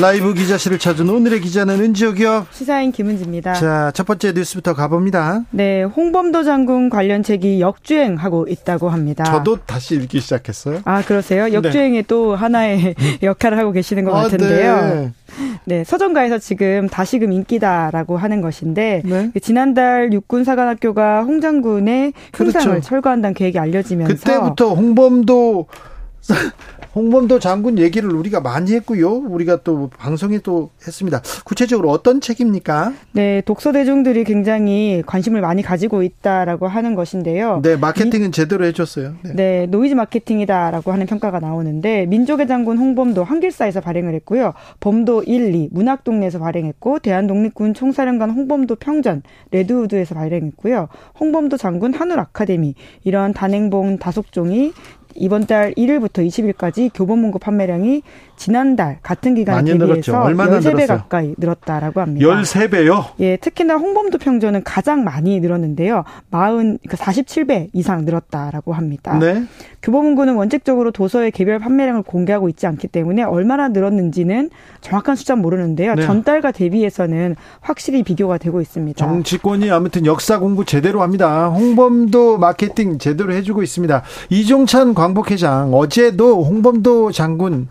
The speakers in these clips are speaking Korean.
라이브 기자실을 찾은 오늘의 기자는 은지옥이요. 시사인 김은지입니다. 자, 첫 번째 뉴스부터 가봅니다. 네, 홍범도 장군 관련 책이 역주행하고 있다고 합니다. 저도 다시 읽기 시작했어요. 아, 그러세요? 네. 역주행에 네. 또 하나의 역할을 하고 계시는 것 아, 같은데요. 네. 네. 서점가에서 지금 다시금 인기다라고 하는 것인데 네. 그 지난달 육군 사관학교가 홍 장군의 흉상을 그렇죠. 철거한다는 계획이 알려지면서 그때부터 홍범도 홍범도 장군 얘기를 우리가 많이 했고요. 우리가 또 방송에 또 했습니다. 구체적으로 어떤 책입니까? 네, 독서 대중들이 굉장히 관심을 많이 가지고 있다라고 하는 것인데요. 네, 마케팅은 이, 제대로 해줬어요. 네. 네, 노이즈 마케팅이다라고 하는 평가가 나오는데 민족의 장군 홍범도 한길사에서 발행을 했고요. 범도 1, 2 문학동네에서 발행했고 대한독립군 총사령관 홍범도 평전 레드우드에서 발행했고요. 홍범도 장군 한울 아카데미 이런 단행본 다섯 종이 이번 달 1일부터 20일까지 교보문고 판매량이 지난달 같은 기간에 비해서 얼마나 13배 늘었어요? 가까이 늘었다라고 합니다. 13배요? 예, 특히나 홍범도 평전은 가장 많이 늘었는데요. 40, 그러니까 47배 이상 늘었다라고 합니다. 네. 교보문고는 원칙적으로 도서의 개별 판매량을 공개하고 있지 않기 때문에 얼마나 늘었는지는 정확한 숫자는 모르는데요. 네. 전달과 대비해서는 확실히 비교가 되고 있습니다. 정치권이 아무튼 역사 공부 제대로 합니다. 홍범도 마케팅 제대로 해주고 있습니다. 이종찬 광복회장 어제도 홍범도 장군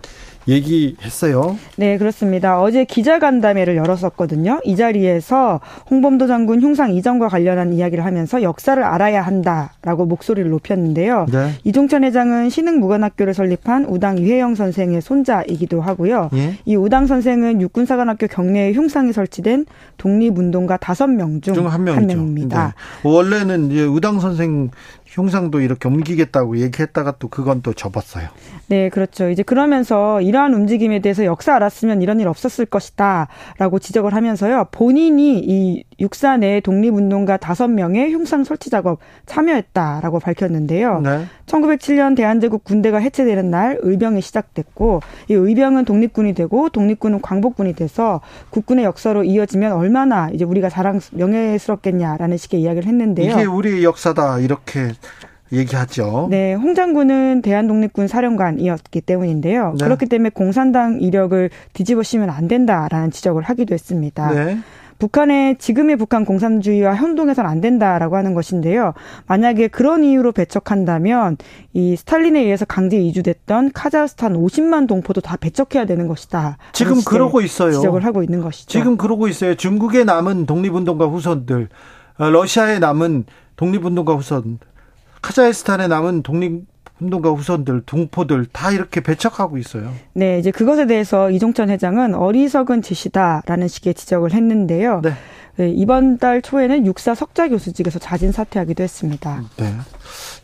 얘기했어요. 네, 그렇습니다. 어제 기자간담회를 열었었거든요. 이 자리에서 홍범도 장군 흉상 이전과 관련한 이야기를 하면서 역사를 알아야 한다라고 목소리를 높였는데요. 네. 이종찬 회장은 신흥무관학교를 설립한 우당 유혜영 선생의 손자이기도 하고요. 예? 이 우당 선생은 육군사관학교 경내에 흉상이 설치된 독립운동가 다섯 명 중 한 명입니다. 네. 원래는 우당 선생 흉상도 이렇게 옮기겠다고 얘기했다가 또 그건 또 접었어요. 네, 그렇죠. 이제 그러면서 이러한 움직임에 대해서 역사 알았으면 이런 일 없었을 것이다라고 지적을 하면서요. 본인이 이 육사 내 독립운동가 다섯 명의 흉상 설치 작업 참여했다라고 밝혔는데요. 네. 1907년 대한제국 군대가 해체되는 날 의병이 시작됐고 이 의병은 독립군이 되고 독립군은 광복군이 돼서 국군의 역사로 이어지면 얼마나 이제 우리가 자랑 명예스럽겠냐라는 식의 이야기를 했는데요. 이게 우리 역사다 이렇게 얘기하죠. 네, 홍 장군은 대한독립군 사령관이었기 때문인데요. 네. 그렇기 때문에 공산당 이력을 뒤집어 씌면 안 된다라는 지적을 하기도 했습니다. 네. 북한의 지금의 북한 공산주의와 혼동해서는 안 된다라고 하는 것인데요. 만약에 그런 이유로 배척한다면 이 스탈린에 의해서 강제 이주됐던 카자흐스탄 50만 동포도 다 배척해야 되는 것이다. 지금 그러고 있어요. 지적을 하고 있는 것이죠. 지금 그러고 있어요. 중국에 남은 독립운동가 후손들, 어, 러시아에 남은 독립운동가 후손, 카자흐스탄에 남은 독립 운동가 후손들, 동포들 다 이렇게 배척하고 있어요. 네, 이제 그것에 대해서 이종천 회장은 어리석은 짓이다라는 식의 지적을 했는데요. 네. 네, 이번 달 초에는 육사 석자 교수직에서 자진 사퇴하기도 했습니다. 네.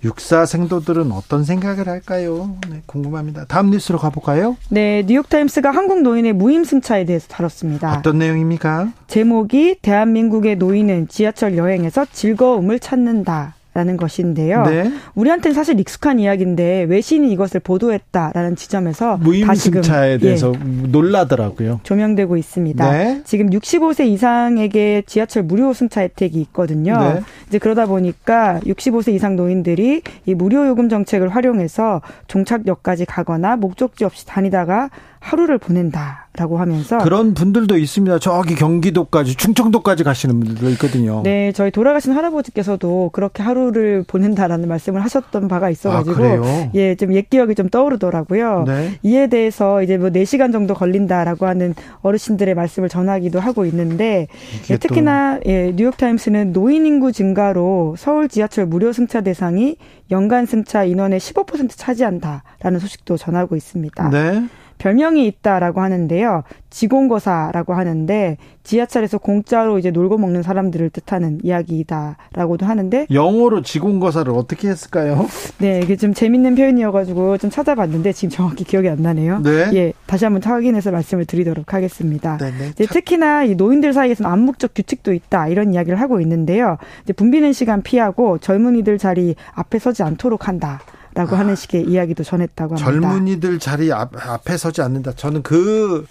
육사 생도들은 어떤 생각을 할까요? 네, 궁금합니다. 다음 뉴스로 가볼까요? 네, 뉴욕타임스가 한국 노인의 무임승차에 대해서 다뤘습니다. 어떤 내용입니까? 제목이 대한민국의 노인은 지하철 여행에서 즐거움을 찾는다. 라는 것인데요. 네. 우리한테는 사실 익숙한 이야기인데 외신이 이것을 보도했다라는 지점에서 무임승차에 대해서 예, 놀라더라고요. 조명되고 있습니다. 네. 지금 65세 이상에게 지하철 무료 승차 혜택이 있거든요. 네. 이제 그러다 보니까 65세 이상 노인들이 이 무료 요금 정책을 활용해서 종착역까지 가거나 목적지 없이 다니다가 하루를 보낸다라고 하면서 그런 분들도 있습니다. 저기 경기도까지 충청도까지 가시는 분들도 있거든요. 네, 저희 돌아가신 할아버지께서도 그렇게 하루를 보낸다라는 말씀을 하셨던 바가 있어가지고 아, 예, 좀 옛 기억이 좀 떠오르더라고요. 네. 이에 대해서 이제 뭐 4시간 정도 걸린다라고 하는 어르신들의 말씀을 전하기도 하고 있는데 예, 특히나 예, 뉴욕타임스는 노인 인구 증가로 서울 지하철 무료 승차 대상이 연간 승차 인원의 15% 차지한다라는 소식도 전하고 있습니다. 네. 별명이 있다라고 하는데요. 지공거사라고 하는데 지하철에서 공짜로 이제 놀고 먹는 사람들을 뜻하는 이야기다라고도 하는데 영어로 지공거사를 어떻게 했을까요? 네, 이게 좀 재밌는 표현이어가지고 좀 찾아봤는데 지금 정확히 기억이 안 나네요. 네. 예, 다시 한번 확인해서 말씀을 드리도록 하겠습니다. 네, 네. 이제 특히나 이 노인들 사이에서는 암묵적 규칙도 있다 이런 이야기를 하고 있는데요. 이제 붐비는 시간 피하고 젊은이들 자리 앞에 서지 않도록 한다. 라고 하는 식의 이야기도 전했다고 합니다. 젊은이들 자리 앞, 앞에 서지 않는다. 저는 그,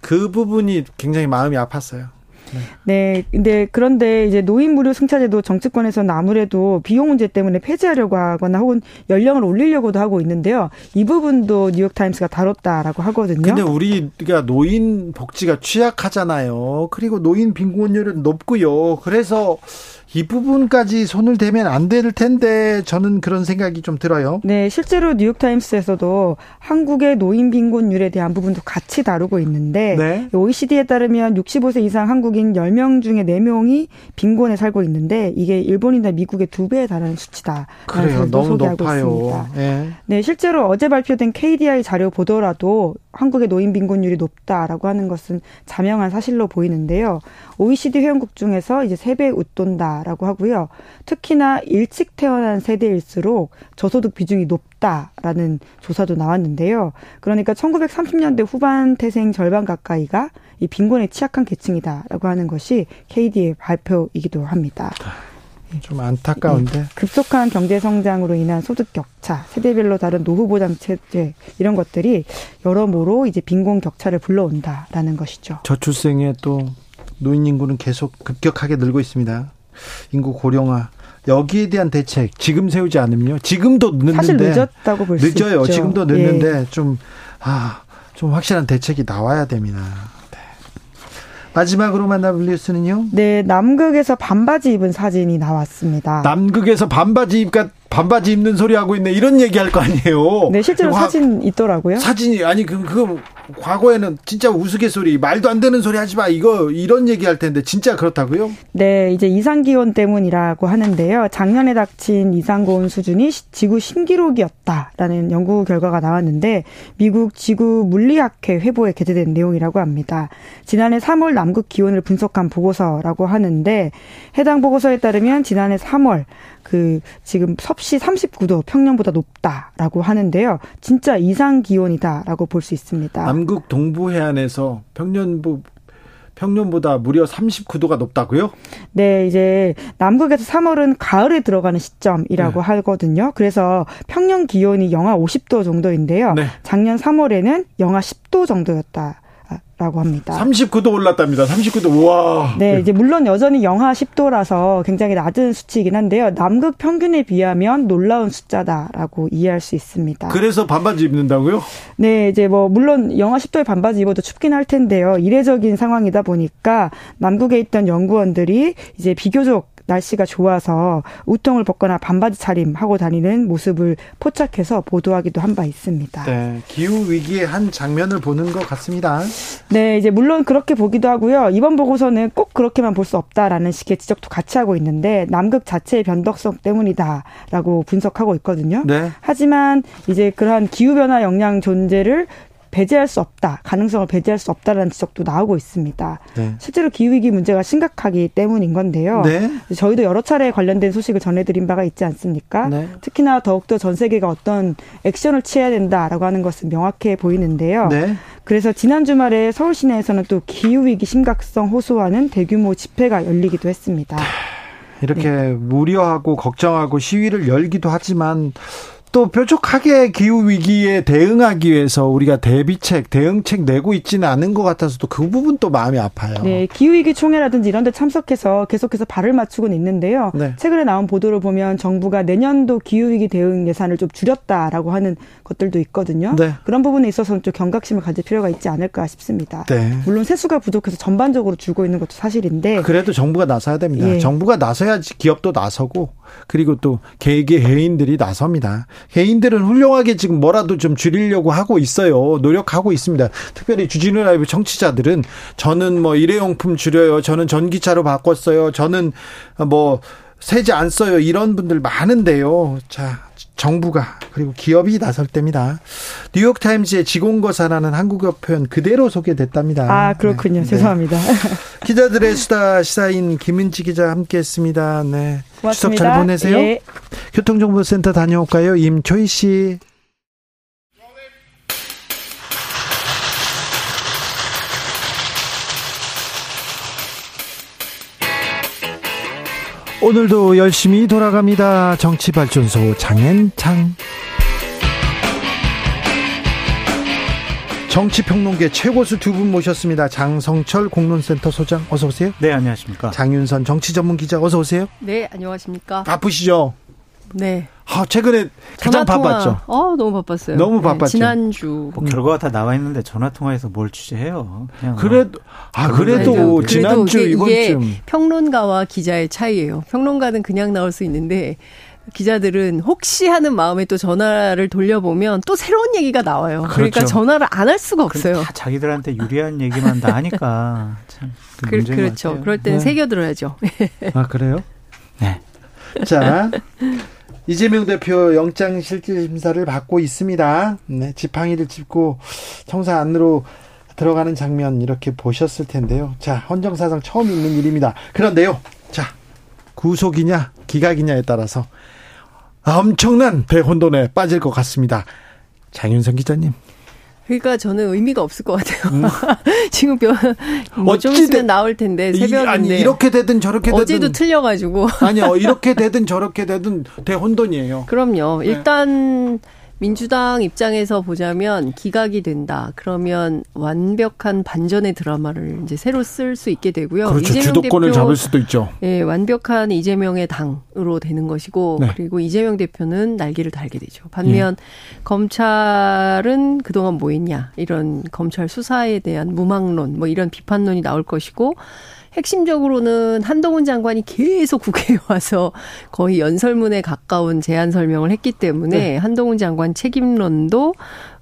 그 부분이 굉장히 마음이 아팠어요. 네. 네. 근데 그런데 이제 노인 무료 승차제도 정치권에서는 아무래도 비용 문제 때문에 폐지하려고 하거나 혹은 연령을 올리려고도 하고 있는데요. 이 부분도 뉴욕 타임스가 다뤘다라고 하거든요. 근데 우리가 노인 복지가 취약하잖아요. 그리고 노인 빈곤율은 높고요. 그래서 이 부분까지 손을 대면 안 될 텐데 저는 그런 생각이 좀 들어요. 네, 실제로 뉴욕타임스에서도 한국의 노인 빈곤율에 대한 부분도 같이 다루고 있는데 네. OECD에 따르면 65세 이상 한국인 10명 중에 4명이 빈곤에 살고 있는데 이게 일본이나 미국의 두 배에 달하는 수치다. 그래요. 너무 높아요. 네. 네, 실제로 어제 발표된 KDI 자료 보더라도 한국의 노인 빈곤율이 높다라고 하는 것은 자명한 사실로 보이는데요. OECD 회원국 중에서 이제 세배 웃돈다라고 하고요. 특히나 일찍 태어난 세대일수록 저소득 비중이 높다라는 조사도 나왔는데요. 그러니까 1930년대 후반 태생 절반 가까이가 이 빈곤에 취약한 계층이다라고 하는 것이 KD의 발표이기도 합니다. 좀 안타까운데. 네. 급속한 경제 성장으로 인한 소득 격차, 세대별로 다른 노후 보장 체제 이런 것들이 여러모로 이제 빈곤 격차를 불러온다라는 것이죠. 저출생에 또 노인 인구는 계속 급격하게 늘고 있습니다. 인구 고령화. 여기에 대한 대책 지금 세우지 않으면요. 지금도 늦는데 사실 늦었다고 볼 수 있죠. 늦어요. 지금도 늦는데 예. 좀 아, 좀 확실한 대책이 나와야 됩니다. 마지막으로 만나볼 뉴스는요? 네, 남극에서 반바지 입은 사진이 나왔습니다. 남극에서 반바지 입가 반바지 입는 소리 하고 있네 이런 얘기 할 거 아니에요. 네, 실제로 화, 사진 있더라고요. 사진이 아니 그 그거 과거에는 진짜 우스갯소리 말도 안 되는 소리 하지 마 이거 이런 얘기 할 텐데 진짜 그렇다고요? 네, 이제 이상 기온 때문이라고 하는데요. 작년에 닥친 이상 고온 수준이 지구 신기록이었다라는 연구 결과가 나왔는데 미국 지구 물리학회 회보에 게재된 내용이라고 합니다. 지난해 3월 남극 기온을 분석한 보고서라고 하는데 해당 보고서에 따르면 지난해 3월 그 지금 섭씨 39도 평년보다 높다라고 하는데요. 진짜 이상 기온이다라고 볼 수 있습니다. 남극 동부 해안에서 평년부 평년보다 무려 39도가 높다고요? 네, 이제 남극에서 3월은 가을에 들어가는 시점이라고 네. 하거든요. 그래서 평년 기온이 영하 50도 정도인데요. 네. 작년 3월에는 영하 10도 정도였다. 라고 합니다. 39도 올랐답니다. 39도. 와. 네, 이제 물론 여전히 영하 10도라서 굉장히 낮은 수치이긴 한데요. 남극 평균에 비하면 놀라운 숫자다라고 이해할 수 있습니다. 그래서 반바지 입는다고요? 네, 이제 뭐 물론 영하 10도에 반바지 입어도 춥긴 할 텐데요. 이례적인 상황이다 보니까 남극에 있던 연구원들이 이제 비교적 날씨가 좋아서 우통을 벗거나 반바지 차림 하고 다니는 모습을 포착해서 보도하기도 한 바 있습니다. 네, 기후 위기의 한 장면을 보는 것 같습니다. 네, 이제 물론 그렇게 보기도 하고요. 이번 보고서는 꼭 그렇게만 볼 수 없다라는 식의 지적도 같이 하고 있는데 남극 자체의 변덕성 때문이다라고 분석하고 있거든요. 네. 하지만 이제 그러한 기후 변화 영향 존재를 배제할 수 없다, 가능성을 배제할 수 없다라는 지적도 나오고 있습니다. 네. 실제로 기후위기 문제가 심각하기 때문인 건데요. 네. 저희도 여러 차례 관련된 소식을 전해드린 바가 있지 않습니까? 네. 특히나 더욱더 전 세계가 어떤 액션을 취해야 된다라고 하는 것은 명확해 보이는데요. 네. 그래서 지난 주말에 서울 시내에서는 또 기후위기 심각성 호소하는 대규모 집회가 열리기도 했습니다. 이렇게 네. 우려하고 걱정하고 시위를 열기도 하지만 또 뾰족하게 기후 위기에 대응하기 위해서 우리가 대비책, 대응책 내고 있지는 않은 것 같아서 또 그 부분 또 마음이 아파요. 네, 기후 위기 총회라든지 이런 데 참석해서 계속해서 발을 맞추고는 있는데요. 네. 최근에 나온 보도를 보면 정부가 내년도 기후 위기 대응 예산을 좀 줄였다라고 하는 것들도 있거든요. 네. 그런 부분에 있어서는 좀 경각심을 가질 필요가 있지 않을까 싶습니다. 네. 물론 세수가 부족해서 전반적으로 줄고 있는 것도 사실인데 그래도 정부가 나서야 됩니다. 예. 정부가 나서야지 기업도 나서고 그리고 또 개개 개인들이 나섭니다. 개인들은 훌륭하게 지금 뭐라도 좀 줄이려고 하고 있어요. 노력하고 있습니다. 특별히 주진우 라이브 청취자들은 저는 뭐 일회용품 줄여요. 저는 전기차로 바꿨어요. 저는 뭐 세제 안 써요. 이런 분들 많은데요. 자, 정부가 그리고 기업이 나설 때입니다. 뉴욕 타임즈의 지공거사라는 한국어 표현 그대로 소개됐답니다. 아 그렇군요. 네. 죄송합니다. 기자들의 수다 시사인 김은지 기자 함께했습니다. 네. 고맙습니다. 추석 잘 보내세요. 예. 교통정보센터 다녀올까요, 임초희 씨. 오늘도 열심히 돌아갑니다. 정치발전소 장앤창. 정치평론계 최고수 두 분 모셨습니다. 장성철 공론센터 소장 어서 오세요. 네, 안녕하십니까. 장윤선 정치전문기자 어서 오세요. 네, 안녕하십니까. 바쁘시죠? 네. 아, 최근에 가장 바빴죠. 어, 너무 바빴어요. 너무 네, 바빴죠. 지난주. 뭐 결과가 다 나와 있는데 전화 통화에서 뭘 취재해요? 그냥 그래도 아 그래도 네, 지난주 이게, 이번쯤 이게 평론가와 기자의 차이예요. 평론가는 그냥 나올 수 있는데 기자들은 혹시 하는 마음에 또 전화를 돌려보면 또 새로운 얘기가 나와요. 그러니까 그렇죠. 그러니까 전화를 안 할 수가 없어요. 다 자기들한테 유리한 얘기만 다 하니까 참. 그, 그렇죠. 그럴 때는 네. 새겨들어야죠. 아 그래요? 네. 자 이재명 대표 영장 실질 심사를 받고 있습니다. 네, 지팡이를 짚고 청사 안으로 들어가는 장면 이렇게 보셨을 텐데요. 자, 헌정사상 처음 있는 일입니다. 그런데요. 자, 구속이냐 기각이냐에 따라서 엄청난 대혼돈에 빠질 것 같습니다. 장윤선 기자님. 그러니까 저는 의미가 없을 것 같아요. 음. 지금 뭐좀 있으면 나올 텐데 새벽인데 아니 이렇게 되든 저렇게 되든 어제도 틀려가지고 아니요 이렇게 되든 저렇게 되든 대혼돈이에요. 그럼요. 네. 일단 민주당 입장에서 보자면 기각이 된다. 그러면 완벽한 반전의 드라마를 이제 새로 쓸 수 있게 되고요. 그렇죠. 주도권을 대표, 잡을 수도 있죠. 예, 완벽한 이재명의 당으로 되는 것이고 네. 그리고 이재명 대표는 날개를 달게 되죠. 반면 예. 검찰은 그동안 뭐 했냐 이런 검찰 수사에 대한 무망론 뭐 이런 비판론이 나올 것이고 핵심적으로는 한동훈 장관이 계속 국회에 와서 거의 연설문에 가까운 제안 설명을 했기 때문에 네. 한동훈 장관 책임론도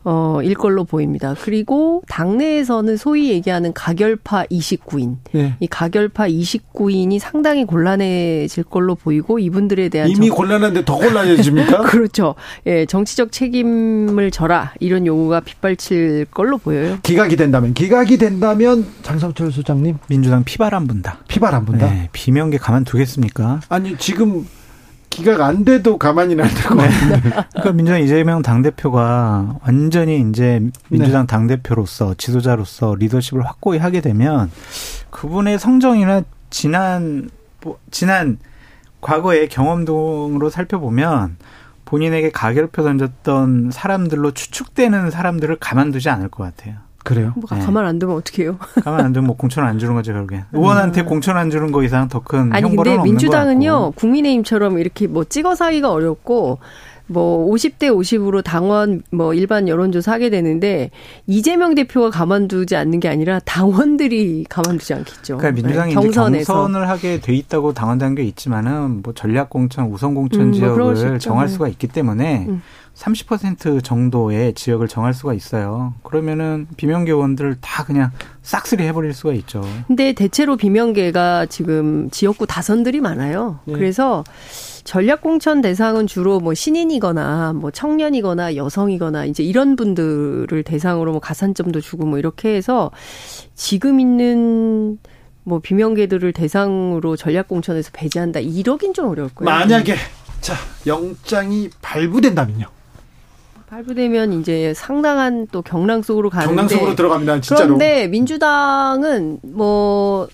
어, 일 걸로 보입니다. 그리고 당내에서는 소위 얘기하는 가결파 29인. 네. 이 가결파 29인이 상당히 곤란해질 걸로 보이고 이분들에 대한 이미 정... 곤란한데 더 곤란해집니까? 그렇죠. 예, 정치적 책임을 져라 이런 요구가 빗발칠 걸로 보여요. 기각이 된다면 기각이 된다면 장성철 소장님 민주당 피바람 분다. 피바람 분다. 네, 비명계 가만두겠습니까? 아니 지금 기각 안 돼도 가만히 놔둘 것 네. 같은데. 그러니까 민주당 이재명 당대표가 완전히 이제 민주당 네. 당대표로서 지도자로서 리더십을 확고히 하게 되면 그분의 성정이나 지난, 지난 과거의 경험 등으로 살펴보면 본인에게 가결표 던졌던 사람들로 추측되는 사람들을 가만두지 않을 것 같아요. 그래요? 뭐 네. 가만 안 두면 어떡해요? 가만 안 두면 뭐 공천 안 주는 거죠, 결국엔. 의원한테 음. 공천 안 주는 거 이상 더큰 아니 근데 민주당은요 국민의힘처럼 이렇게 뭐 찍어 사기가 어렵고 뭐 50대 50으로 당원 뭐 일반 여론조사 하게 되는데 이재명 대표가 가만두지 않는 게 아니라 당원들이 가만두지 않겠죠. 그러니까 민주당이 네, 경선에서. 경선을 하게 돼 있다고 당원단 게 있지만은 뭐 전략 공천, 우선 공천 음, 뭐 지역을 뭐 정할 수가 있기 때문에 음. 30% 정도의 지역을 정할 수가 있어요. 그러면은 비명계 의원들을 다 그냥 싹쓸이 해버릴 수가 있죠. 근데 대체로 비명계가 지금 지역구 다선들이 많아요. 네. 그래서 전략공천 대상은 주로 뭐 신인이거나 뭐 청년이거나 여성이거나 이제 이런 분들을 대상으로 뭐 가산점도 주고 뭐 이렇게 해서 지금 있는 뭐 비명계들을 대상으로 전략공천에서 배제한다 이러긴 좀 어려울 거예요. 만약에 자 영장이 발부된다면요. 발부되면 이제 상당한 또 경랑 속으로 가는데 경랑 속으로 들어갑니다. 진짜로. 그런데 민주당은 뭐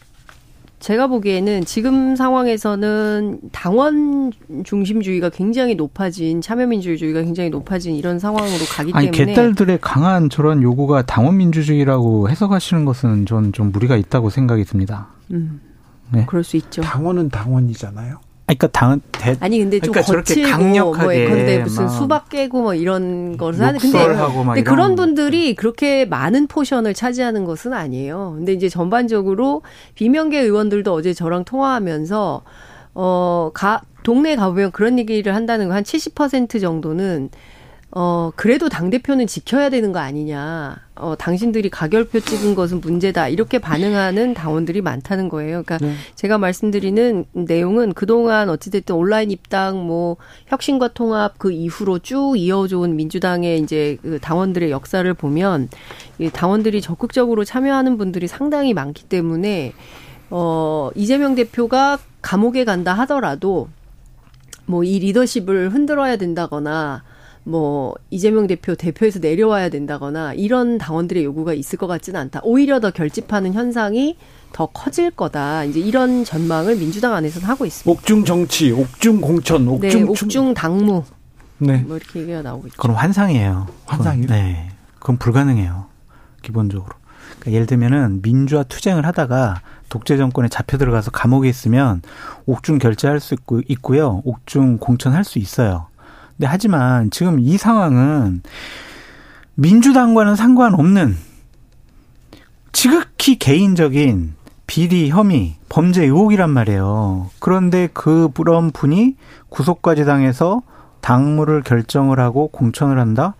제가 보기에는 지금 상황에서는 당원 중심주의가 굉장히 높아진 참여민주주의가 굉장히 높아진 이런 상황으로 가기 아니, 때문에 개딸들의 강한 저런 요구가 당원 민주주의라고 해석하시는 것은 전 좀 무리가 있다고 생각이 듭니다. 음, 네. 그럴 수 있죠. 당원은 당원이잖아요. 그러니까 당 대, 아니 근데 좀 그러니까 거칠고 강력하게 뭐 근데 무슨 수박 깨고 뭐 이런 것을 하는 근데, 근데 그런 분들이 그렇게 많은 포션을 차지하는 것은 아니에요. 근데 이제 전반적으로 비명계 의원들도 어제 저랑 통화하면서 어가 동네 가보면 그런 얘기를 한다는 거 한 70% 정도는 어, 그래도 당대표는 지켜야 되는 거 아니냐. 어, 당신들이 가결표 찍은 것은 문제다. 이렇게 반응하는 당원들이 많다는 거예요. 그러니까 네. 제가 말씀드리는 내용은 그동안 어찌됐든 온라인 입당, 뭐, 혁신과 통합 그 이후로 쭉 이어져 온 민주당의 이제 그 당원들의 역사를 보면 이 당원들이 적극적으로 참여하는 분들이 상당히 많기 때문에 어, 이재명 대표가 감옥에 간다 하더라도 뭐 이 리더십을 흔들어야 된다거나 뭐 이재명 대표 대표에서 내려와야 된다거나 이런 당원들의 요구가 있을 것 같지는 않다. 오히려 더 결집하는 현상이 더 커질 거다. 이제 이런 전망을 민주당 안에서는 하고 있습니다. 옥중 정치, 옥중 공천, 옥중 네, 옥중 당무. 네. 뭐 이렇게 얘기가 나오고 있죠. 그럼 환상이에요. 환상이요? 네. 그건 불가능해요. 기본적으로. 그러니까 예를 들면은 민주화 투쟁을 하다가 독재 정권에 잡혀 들어가서 감옥에 있으면 옥중 결제할 수 있고 있고요. 옥중 공천할 수 있어요. 네, 하지만 지금 이 상황은 민주당과는 상관없는 지극히 개인적인 비리, 혐의, 범죄 의혹이란 말이에요. 그런데 그 그런 분이 구속까지 당해서 당무를 결정을 하고 공천을 한다?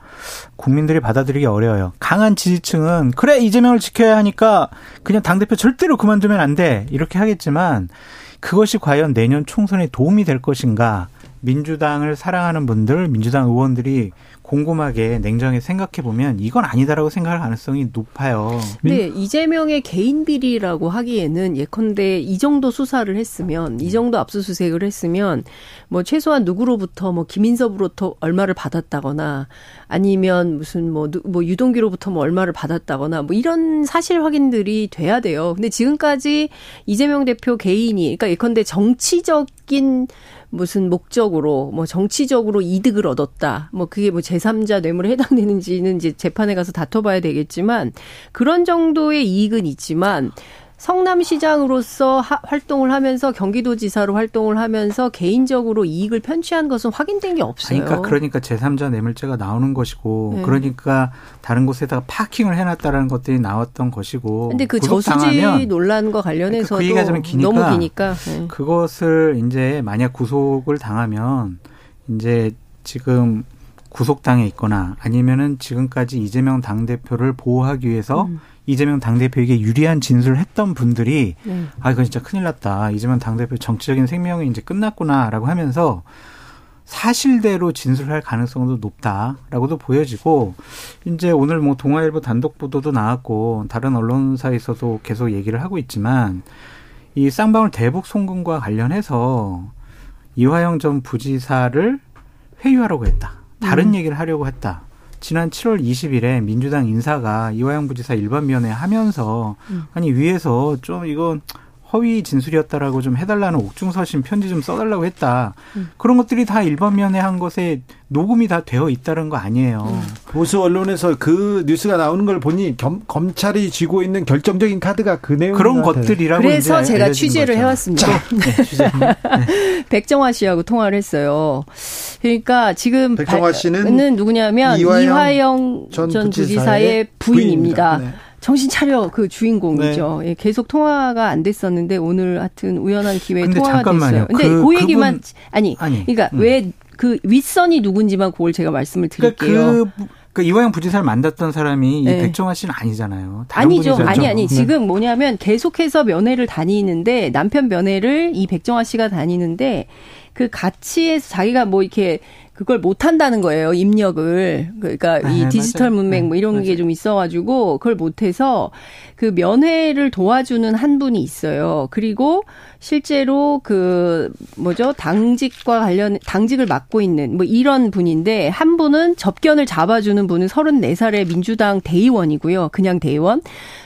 국민들이 받아들이기 어려워요. 강한 지지층은 그래 이재명을 지켜야 하니까 그냥 당대표 절대로 그만두면 안 돼. 이렇게 하겠지만 그것이 과연 내년 총선에 도움이 될 것인가? 민주당을 사랑하는 분들, 민주당 의원들이 곰곰하게 냉정히 생각해 보면 이건 아니다라고 생각할 가능성이 높아요. 네, 이재명의 개인 비리라고 하기에는 예컨대 이 정도 수사를 했으면 이 정도 압수수색을 했으면 뭐 최소한 누구로부터 뭐 김인섭으로부터 얼마를 받았다거나 아니면 무슨 뭐, 뭐 유동규로부터 뭐 얼마를 받았다거나 뭐 이런 사실 확인들이 돼야 돼요. 근데 지금까지 이재명 대표 개인이 그러니까 예컨대 정치적인 무슨 목적으로 뭐 정치적으로 이득을 얻었다. 뭐 그게 뭐 제3자 뇌물에 해당되는지는 이제 재판에 가서 다퉈봐야 되겠지만 그런 정도의 이익은 있지만 성남시장으로서 하, 활동을 하면서 경기도지사로 활동을 하면서 개인적으로 이익을 편취한 것은 확인된 게 없어요. 그러니까 그러니까 제3자 뇌물죄가 나오는 것이고 네. 그러니까 다른 곳에다가 파킹을 해놨다라는 것들이 나왔던 것이고. 근데 그 저수지 논란과 관련해서도 그 얘기가 좀 기니까 너무 기니까 네. 그것을 이제 만약 구속을 당하면 이제 지금 구속당해 있거나 아니면은 지금까지 이재명 당 대표를 보호하기 위해서 음. 이재명 당대표에게 유리한 진술을 했던 분들이 네. 아 이건 진짜 큰일 났다. 이재명 당대표 정치적인 생명이 이제 끝났구나라고 하면서 사실대로 진술할 가능성도 높다라고도 보여지고 이제 오늘 뭐 동아일보 단독 보도도 나왔고 다른 언론사에서도 계속 얘기를 하고 있지만 이 쌍방울 대북 송금과 관련해서 이화영 전 부지사를 회유하라고 했다. 다른 음. 얘기를 하려고 했다. 지난 7월 20일에 민주당 인사가 이화영 부지사 일반면회 하면서 음. 아니 위에서 좀 이건 허위 진술이었다라고 좀 해달라는 옥중서신 편지 좀 써달라고 했다. 음. 그런 것들이 다 일반면회 한 것에 녹음이 다 되어 있다는 거 아니에요. 음. 보수 언론에서 그 뉴스가 나오는 걸 보니 겸, 검찰이 쥐고 있는 결정적인 카드가 그 내용 그런 것들이라고 그래서 제가 취재를 거죠. 해왔습니다. 네, 취재. 네. 백정화 씨하고 통화를 했어요. 그러니까 지금 백정화 씨는 누구냐면 이화영, 이화영 전, 전 부지사의 부인입니다. 부인입니다. 네. 정신 차려 그 주인공이죠. 네. 예, 계속 통화가 안 됐었는데 오늘 하여튼 우연한 기회에 통화가 잠깐만요. 됐어요. 근데 그, 그 얘기만 그분, 아니, 아니, 그러니까 음. 왜그 윗선이 누군지만 그걸 제가 말씀을 그러니까 드릴게요. 그, 그 이화영 부지사를 만났던 사람이 네. 이 백정화 씨는 아니잖아요. 아니죠. 아니 아니. 네. 지금 뭐냐면 계속해서 면회를 다니는데 남편 면회를 이 백정화 씨가 다니는데 그 가치에서 자기가 뭐 이렇게 그걸 못 한다는 거예요. 입력을. 그러니까 아, 이 디지털 맞아요. 문맥 뭐 이런 네, 게좀 있어 가지고 그걸 못 해서 그 면회를 도와주는 한 분이 있어요. 그리고 실제로 그 뭐죠? 당직과 관련 당직을 맡고 있는 뭐 이런 분인데 한 분은 접견을 잡아주는 분은 34살의 민주당 대의원이고요. 그냥 대의원.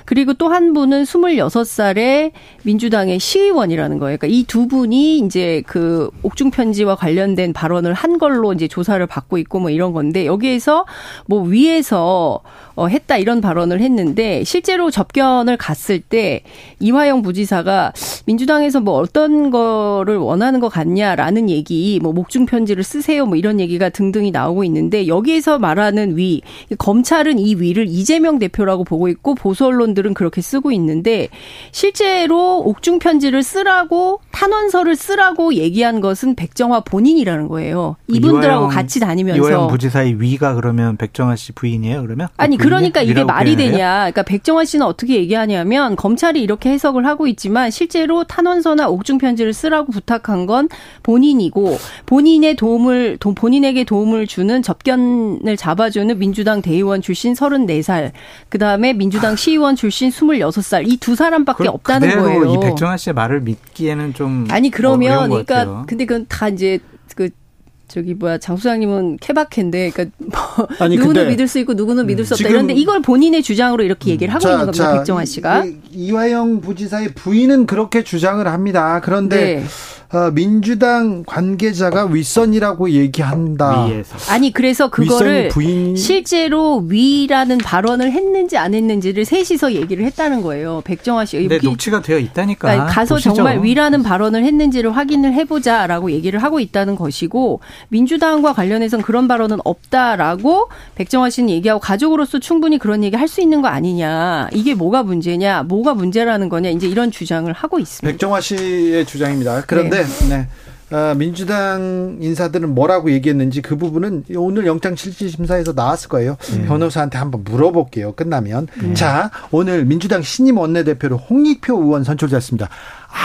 그리고 또 한 분은 26살의 민주당의 시의원이라는 거예요. 그러니까 이 두 분이 이제 그 옥중 편지와 관련된 발언을 한 걸로 이제 조사를 받고 있고 뭐 이런 건데 여기에서 뭐 위에서 어 했다 이런 발언을 했는데 실제로 접견을 갔을 때 이화영 부지사가 민주당에서 뭐 어떤 거를 원하는 것 같냐라는 얘기 뭐 목중 편지를 쓰세요 뭐 이런 얘기가 등등이 나오고 있는데 여기에서 말하는 위 검찰은 이 위를 이재명 대표라고 보고 있고 보수 언론 언론들은 그렇게 쓰고 있는데 실제로 옥중 편지를 쓰라고 탄원서를 쓰라고 얘기한 것은 백정화 본인이라는 거예요. 이분들하고 이화영, 같이 다니면서 이화영 부지사의 위가 그러면 백정화 씨 부인이에요, 그러면? 아니 그러니까 이게 말이 되냐? 그러니까 백정화 씨는 어떻게 얘기하냐면 검찰이 이렇게 해석을 하고 있지만 실제로 탄원서 나 옥중 편지를 쓰라고 부탁한 건 본인이고 본인의 도움을 본인에게 도움을 주는 접견을 잡아주는 민주당 대의원 출신 34살 그다음에 민주당 시의원 출신 출신 26살 이 두 사람밖에 그, 없다는 거예요. 이 백정아 씨의 말을 믿기에는 좀 아니 그러면 뭐 그러니까 근데 그건 다 이제 그 저기 뭐야 장 수장님은 케바케인데 그러니까 뭐 아니, 누구는 믿을 수 있고 누구는 믿을 수 없다 이런데 이걸 본인의 주장으로 이렇게 얘기를 하고 자, 있는 겁니다 자, 백정아 씨가 이 화영 부지사의 부인은 그렇게 주장을 합니다. 그런데 네. 어, 민주당 관계자가 윗선이라고 얘기한다. 위에서. 아니 그래서 그거를 부인... 실제로 위라는 발언을 했는지 안 했는지를 셋이서 얘기를 했다는 거예요. 백정화 씨. 네, 녹취가 되어 있다니까. 그러니까 가서 보시죠. 정말 위라는 발언을 했는지를 확인을 해보자라고 얘기를 하고 있다는 것이고 민주당과 관련해서는 그런 발언은 없다라고 백정화 씨는 얘기하고 가족으로서 충분히 그런 얘기 할 수 있는 거 아니냐. 이게 뭐가 문제냐. 뭐가 문제라는 거냐. 이제 이런 주장을 하고 있습니다. 백정화 씨의 주장입니다. 그런데 네. 네. 어, 민주당 인사들은 뭐라고 얘기했는지 그 부분은 오늘 영장실질심사에서 나왔을 거예요. 음. 변호사한테 한번 물어볼게요. 끝나면. 음. 자, 오늘 민주당 신임 원내대표로 홍익표 의원 선출됐습니다.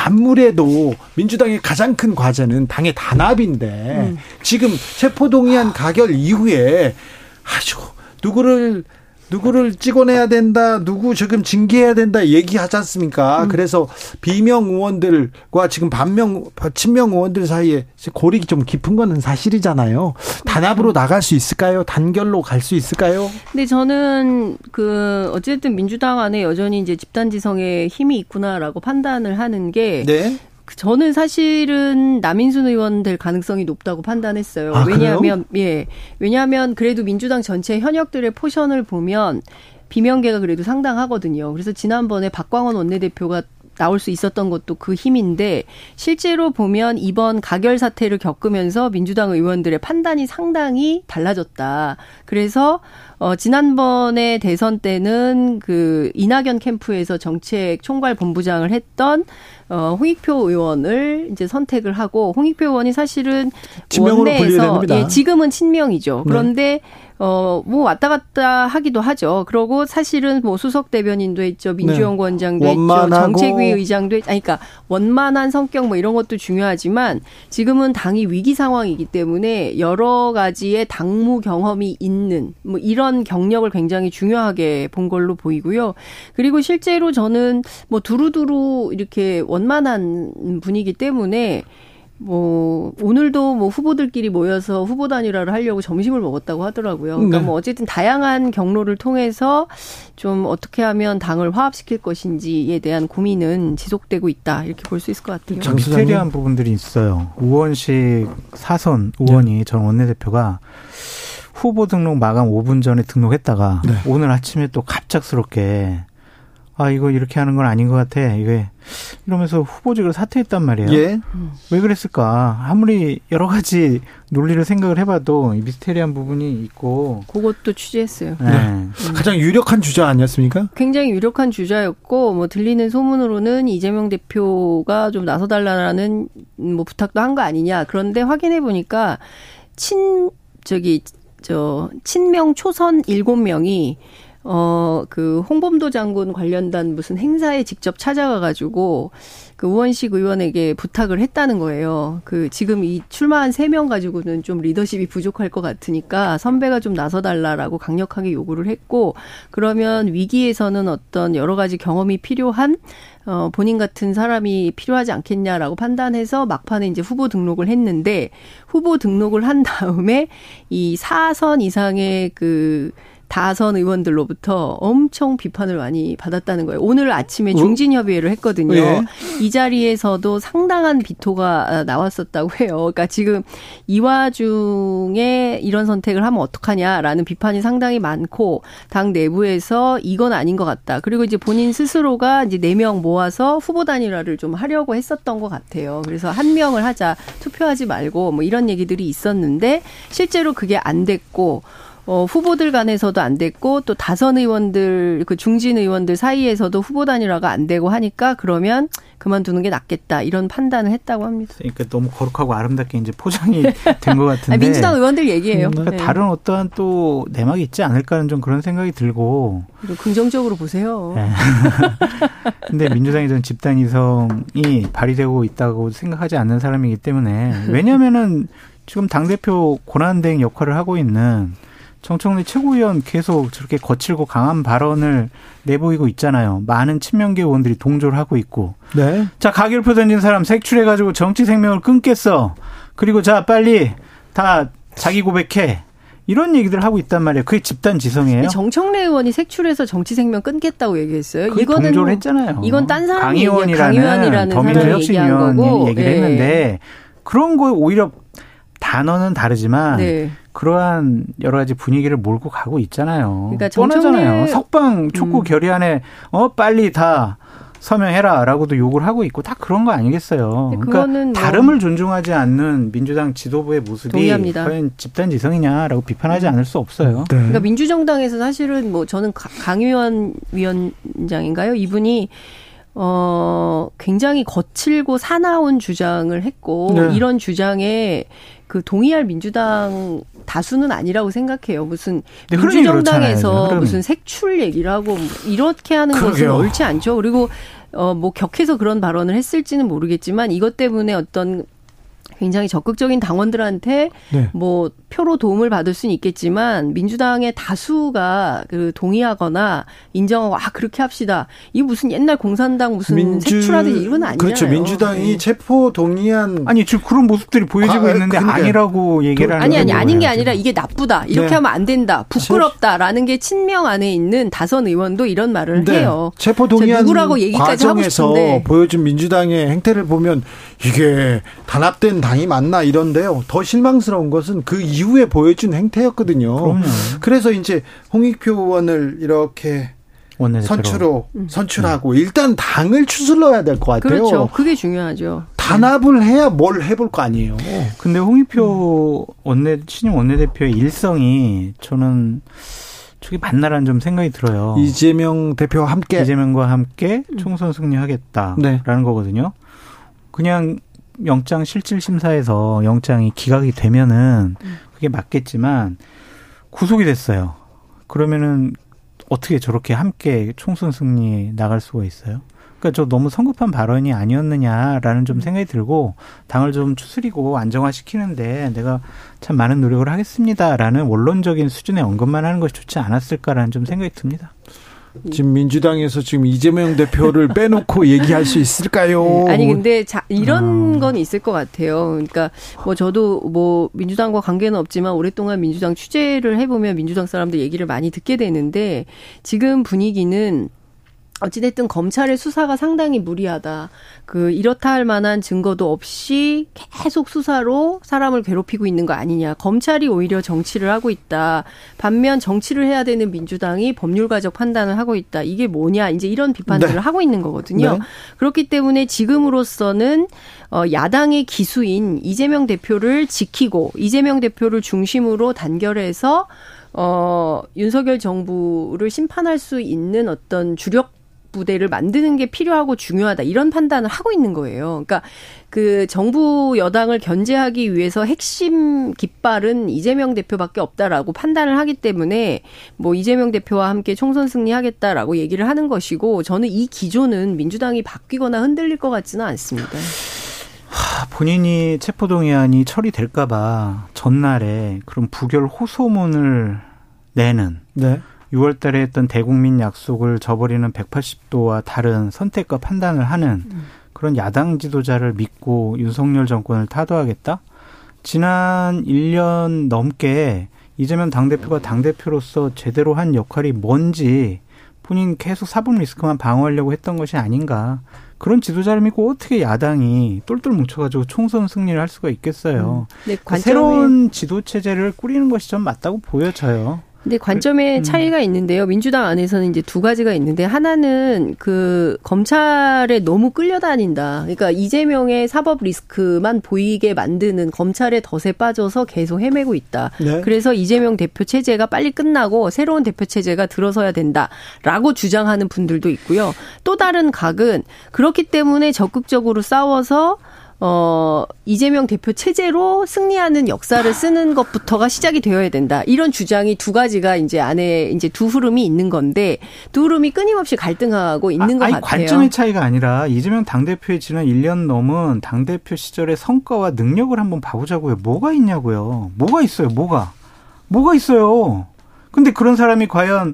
아무래도 민주당의 가장 큰 과제는 당의 단합인데 음. 지금 체포동의안 가결 이후에 아주 누구를 누구를 찍어내야 된다, 누구 지금 징계해야 된다 얘기하지 않습니까? 음. 그래서 비명 의원들과 지금 반명, 친명 의원들 사이에 골이 좀 깊은 거는 사실이잖아요. 단합으로 음. 나갈 수 있을까요? 단결로 갈 수 있을까요? 근데 저는 그 어쨌든 민주당 안에 여전히 이제 집단지성에 힘이 있구나라고 판단을 하는 게 네. 저는 사실은 남인순 의원 될 가능성이 높다고 판단했어요. 아, 왜냐하면 그래요? 예. 왜냐하면 그래도 민주당 전체 현역들의 포션을 보면 비명계가 그래도 상당하거든요. 그래서 지난번에 박광원 원내대표가 나올 수 있었던 것도 그 힘인데 실제로 보면 이번 가결 사태를 겪으면서 민주당 의원들의 판단이 상당히 달라졌다. 그래서 어 지난번에 대선 때는 그 이낙연 캠프에서 정책 총괄 본부장을 했던 어, 홍익표 의원을 이제 선택을 하고 홍익표 의원이 사실은 원내에서 예, 지금은 친명이죠. 네. 그런데 네. 어, 뭐 왔다 갔다 하기도 하죠. 그러고 사실은 뭐 수석 대변인도 했죠. 민주연구원장도 네. 했죠. 정책위 의장도 했, 아니, 그러니까 원만한 성격 뭐 이런 것도 중요하지만 지금은 당이 위기 상황이기 때문에 여러 가지의 당무 경험이 있는 뭐 이런 경력을 굉장히 중요하게 본 걸로 보이고요. 그리고 실제로 저는 뭐 두루두루 이렇게 원만한 분이기 때문에 뭐 오늘도 뭐 후보들끼리 모여서 후보 단일화를 하려고 점심을 먹었다고 하더라고요. 그러니까 네. 뭐 어쨌든 다양한 경로를 통해서 좀 어떻게 하면 당을 화합시킬 것인지에 대한 고민은 지속되고 있다 이렇게 볼 수 있을 것 같아요. 좀 미스테리한 부분들이 있어요. 우원식 사선 의원이 네. 전 원내대표가 후보 등록 마감 5분 전에 등록했다가 네. 오늘 아침에 또 갑작스럽게 아 이거 이렇게 하는 건 아닌 것 같아. 이게 이러면서 후보직을 사퇴했단 말이에요. 예. 왜 그랬을까? 아무리 여러 가지 논리를 생각을 해봐도 미스테리한 부분이 있고. 그것도 취재했어요. 네. 네. 음. 가장 유력한 주자 아니었습니까? 굉장히 유력한 주자였고 뭐 들리는 소문으로는 이재명 대표가 좀 나서달라는 뭐 부탁도 한 거 아니냐. 그런데 확인해 보니까 친 저기 저 친명 초선 7명이 어, 그 홍범도 장군 관련단 무슨 행사에 직접 찾아가 가지고 그 우원식 의원에게 부탁을 했다는 거예요. 그 지금 이 출마한 세 명 가지고는 좀 리더십이 부족할 것 같으니까 선배가 좀 나서 달라라고 강력하게 요구를 했고 그러면 위기에서는 어떤 여러 가지 경험이 필요한 어, 본인 같은 사람이 필요하지 않겠냐라고 판단해서 막판에 이제 후보 등록을 했는데 후보 등록을 한 다음에 이 사선 이상의 그 다선 의원들로부터 엄청 비판을 많이 받았다는 거예요. 오늘 아침에 어? 중진협의회를 했거든요. 예. 이 자리에서도 상당한 비토가 나왔었다고 해요. 그러니까 지금 이 와중에 이런 선택을 하면 어떡하냐라는 비판이 상당히 많고 당 내부에서 이건 아닌 것 같다. 그리고 이제 본인 스스로가 이제 네 명 모아서 후보 단일화를 좀 하려고 했었던 것 같아요. 그래서 한 명을 하자 투표하지 말고 뭐 이런 얘기들이 있었는데 실제로 그게 안 됐고 어, 후보들 간에서도 안 됐고 또 다선 의원들 그 중진 의원들 사이에서도 후보 단일화가 안 되고 하니까 그러면 그만두는 게 낫겠다 이런 판단을 했다고 합니다. 그러니까 너무 거룩하고 아름답게 이제 포장이 된 것 같은데 민주당 의원들 얘기예요. 그러니까 네. 다른 어떠한 또 내막이 있지 않을까는 좀 그런 생각이 들고 긍정적으로 보세요. 네. 근데 민주당이 전 집단 이성이 발휘되고 있다고 생각하지 않는 사람이기 때문에 왜냐하면은 지금 당 대표 권한대행 역할을 하고 있는 정청래 최고위원 계속 저렇게 거칠고 강한 발언을 내보이고 있잖아요. 많은 친명계 의원들이 동조를 하고 있고. 네. 자, 가결표 던진 사람 색출해가지고 정치 생명을 끊겠어. 그리고 자, 빨리 다 자기 고백해. 이런 얘기들 하고 있단 말이에요. 그게 집단 지성이에요. 정청래 의원이 색출해서 정치 생명 끊겠다고 얘기했어요. 이거는 동조를 했잖아요. 이건 딴 사람이 강의원이라는 더민주 혁신위원 얘기를 네. 했는데 그런 거에 오히려 단어는 다르지만 네. 그러한 여러 가지 분위기를 몰고 가고 있잖아요. 그러니까 뻔하잖아요. 석방 촉구 음. 결의안에 어 빨리 다 서명해라라고도 욕을 하고 있고 다 그런 거 아니겠어요. 그러니까 뭐 다름을 존중하지 않는 민주당 지도부의 모습이 동의합니다. 과연 집단 지성이냐라고 비판하지 않을 수 없어요. 네. 그러니까 민주정당에서 사실은 뭐 저는 강의원 위원장인가요? 이분이 어, 굉장히 거칠고 사나운 주장을 했고, 네. 이런 주장에 그 동의할 민주당 다수는 아니라고 생각해요. 무슨 민주정당에서 무슨 색출 얘기를 하고 뭐 이렇게 하는 그러게요. 것은 옳지 않죠. 그리고 어, 뭐 격해서 그런 발언을 했을지는 모르겠지만 이것 때문에 어떤 굉장히 적극적인 당원들한테 네. 뭐 표로 도움을 받을 수는 있겠지만 민주당의 다수가 그 동의하거나 인정하고 아 그렇게 합시다. 이 무슨 옛날 공산당 무슨 민주, 색출하듯이 이건 아니잖아요. 그렇죠. 민주당이 네. 체포 동의안 아니 지금 그런 모습들이 보여지고 아, 있는데 그러니까. 아니라고 얘기를 하는 아니 아니 아닌 게 아니라 이게 나쁘다. 이렇게 네. 하면 안 된다. 부끄럽다라는 게 친명 안에 있는 다선 의원도 이런 말을 네. 해요. 체포 동의안 누구라고 얘기까지 과정에서 보여준 민주당의 행태를 보면 이게 단합된 당이 맞나 이런데요. 더 실망스러운 것은 그 이후 이후에 보여준 행태였거든요. 그럼요. 그래서 이제 홍익표 의원을 이렇게 선출로 음. 선출하고 일단 당을 추슬러야 될 것 같아요. 그렇죠. 그게 중요하죠. 단합을 해야 뭘 해볼 거 아니에요. 근데 홍익표 원내 신임 원내대표의 일성이 저는 저게 맞나라는 좀 생각이 들어요. 이재명 대표와 함께 이재명과 함께 총선 승리하겠다라는 네. 거거든요. 그냥 영장 실질 심사에서 영장이 기각이 되면은 음. 그게 맞겠지만 구속이 됐어요. 그러면은 어떻게 저렇게 함께 총선 승리에 나갈 수가 있어요? 그러니까 저 너무 성급한 발언이 아니었느냐라는 좀 생각이 들고 당을 좀 추스리고 안정화시키는데 내가 참 많은 노력을 하겠습니다라는 원론적인 수준의 언급만 하는 것이 좋지 않았을까라는 좀 생각이 듭니다. 지금 민주당에서 지금 이재명 대표를 빼놓고 얘기할 수 있을까요? 네, 아니 근데 자, 이런 아. 건 있을 것 같아요. 그러니까 뭐 저도 뭐 민주당과 관계는 없지만 오랫동안 민주당 취재를 해보면 민주당 사람들 얘기를 많이 듣게 되는데 지금 분위기는 어찌됐든 검찰의 수사가 상당히 무리하다. 그 이렇다 할 만한 증거도 없이 계속 수사로 사람을 괴롭히고 있는 거 아니냐. 검찰이 오히려 정치를 하고 있다. 반면 정치를 해야 되는 민주당이 법률가적 판단을 하고 있다. 이게 뭐냐. 이제 이런 비판들을 네. 하고 있는 거거든요. 네. 그렇기 때문에 지금으로서는 어 야당의 기수인 이재명 대표를 지키고 이재명 대표를 중심으로 단결해서 어 윤석열 정부를 심판할 수 있는 어떤 주력 부대를 만드는 게 필요하고 중요하다 이런 판단을 하고 있는 거예요. 그러니까 그 정부 여당을 견제하기 위해서 핵심 깃발은 이재명 대표밖에 없다라고 판단을 하기 때문에 뭐 이재명 대표와 함께 총선 승리하겠다라고 얘기를 하는 것이고 저는 이 기조는 민주당이 바뀌거나 흔들릴 것 같지는 않습니다. 하, 본인이 체포동의안이 처리될까봐 전날에 그런 부결 호소문을 내는 네. 6월 달에 했던 대국민 약속을 저버리는 180도와 다른 선택과 판단을 하는 음. 그런 야당 지도자를 믿고 윤석열 정권을 타도하겠다? 지난 1년 넘게 이재명 당대표가 당대표로서 제대로 한 역할이 뭔지 본인 계속 사법 리스크만 방어하려고 했던 것이 아닌가. 그런 지도자를 믿고 어떻게 야당이 똘똘 뭉쳐가지고 총선 승리를 할 수가 있겠어요. 음. 네, 새로운 지도 체제를 꾸리는 것이 좀 맞다고 보여져요. 근데 관점의 음. 차이가 있는데요. 민주당 안에서는 이제 두 가지가 있는데 하나는 그 검찰에 너무 끌려다닌다. 그러니까 이재명의 사법 리스크만 보이게 만드는 검찰의 덫에 빠져서 계속 헤매고 있다. 네. 그래서 이재명 대표 체제가 빨리 끝나고 새로운 대표 체제가 들어서야 된다라고 주장하는 분들도 있고요. 또 다른 각은 그렇기 때문에 적극적으로 싸워서 어, 이재명 대표 체제로 승리하는 역사를 쓰는 것부터가 시작이 되어야 된다. 이런 주장이 두 가지가 이제 안에 이제 두 흐름이 있는 건데 두 흐름이 끊임없이 갈등하고 있는 아, 것 아니, 같아요. 관점의 차이가 아니라 이재명 당대표의 지난 1년 넘은 당대표 시절의 성과와 능력을 한번 봐보자고요. 뭐가 있냐고요. 뭐가 있어요. 뭐가. 뭐가 있어요. 근데 그런 사람이 과연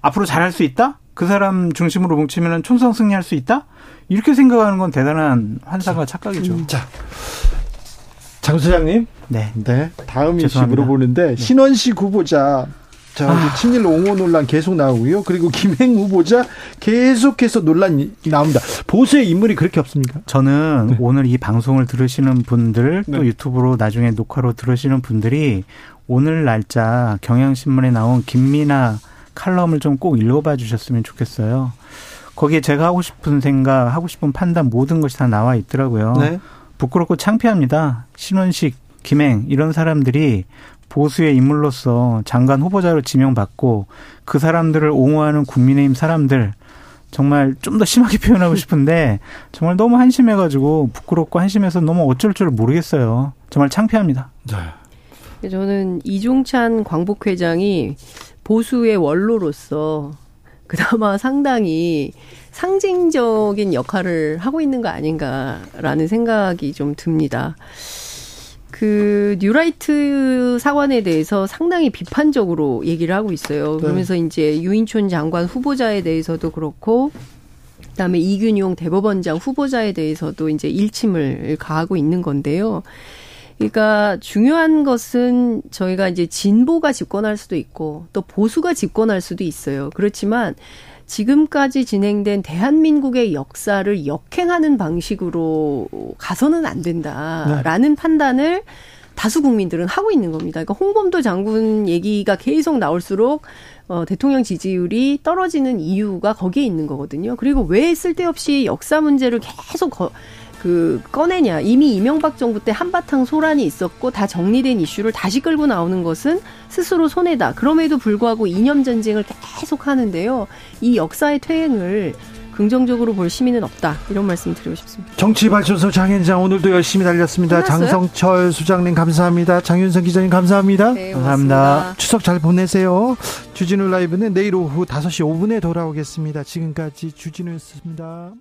앞으로 잘할 수 있다? 그 사람 중심으로 뭉치면 총선 승리할 수 있다? 이렇게 생각하는 건 대단한 환상과 착각이죠. 음. 자, 장 소장님. 네. 네. 다음 이슈 물어보는데 네. 신원식 후보자 자, 아. 친일 옹호 논란 계속 나오고요. 그리고 김행 후보자 계속해서 논란이 나옵니다. 보수의 인물이 그렇게 없습니까? 저는 네. 오늘 이 방송을 들으시는 분들 또 네. 유튜브로 나중에 녹화로 들으시는 분들이 오늘 날짜 경향신문에 나온 김미나 칼럼을 좀 꼭 읽어봐 주셨으면 좋겠어요. 거기에 제가 하고 싶은 생각, 하고 싶은 판단 모든 것이 다 나와 있더라고요. 네. 부끄럽고 창피합니다. 신원식, 김행 이런 사람들이 보수의 인물로서 장관 후보자로 지명받고 그 사람들을 옹호하는 국민의힘 사람들 정말 좀 더 심하게 표현하고 싶은데 정말 너무 한심해가지고 부끄럽고 한심해서 너무 어쩔 줄 모르겠어요. 정말 창피합니다. 네. 저는 이종찬 광복회장이 보수의 원로로서 그나마 상당히 상징적인 역할을 하고 있는 거 아닌가라는 생각이 좀 듭니다. 그 뉴라이트 사관에 대해서 상당히 비판적으로 얘기를 하고 있어요. 네. 그러면서 네. 이제 유인촌 장관 후보자에 대해서도 그렇고 그다음에 이균용 대법원장 후보자에 대해서도 이제 일침을 가하고 있는 건데요. 그러니까 중요한 것은 저희가 이제 진보가 집권할 수도 있고 또 보수가 집권할 수도 있어요. 그렇지만 지금까지 진행된 대한민국의 역사를 역행하는 방식으로 가서는 안 된다라는 네. 판단을 다수 국민들은 하고 있는 겁니다. 그러니까 홍범도 장군 얘기가 계속 나올수록 어, 대통령 지지율이 떨어지는 이유가 거기에 있는 거거든요. 그리고 왜 쓸데없이 역사 문제를 계속 거, 그 꺼내냐. 이미 이명박 정부 때 한바탕 소란이 있었고 다 정리된 이슈를 다시 끌고 나오는 것은 스스로 손해다. 그럼에도 불구하고 이념 전쟁을 계속 하는데요. 이 역사의 퇴행을 긍정적으로 볼 시민은 없다. 이런 말씀 드리고 싶습니다. 정치발전소 장현장 오늘도 열심히 달렸습니다. 끝났어요? 장성철 수장님 감사합니다. 장윤선 기자님 감사합니다. 네, 감사합니다. 추석 잘 보내세요. 주진우 라이브는 내일 오후 5시 5분에 돌아오겠습니다. 지금까지 주진우였습니다.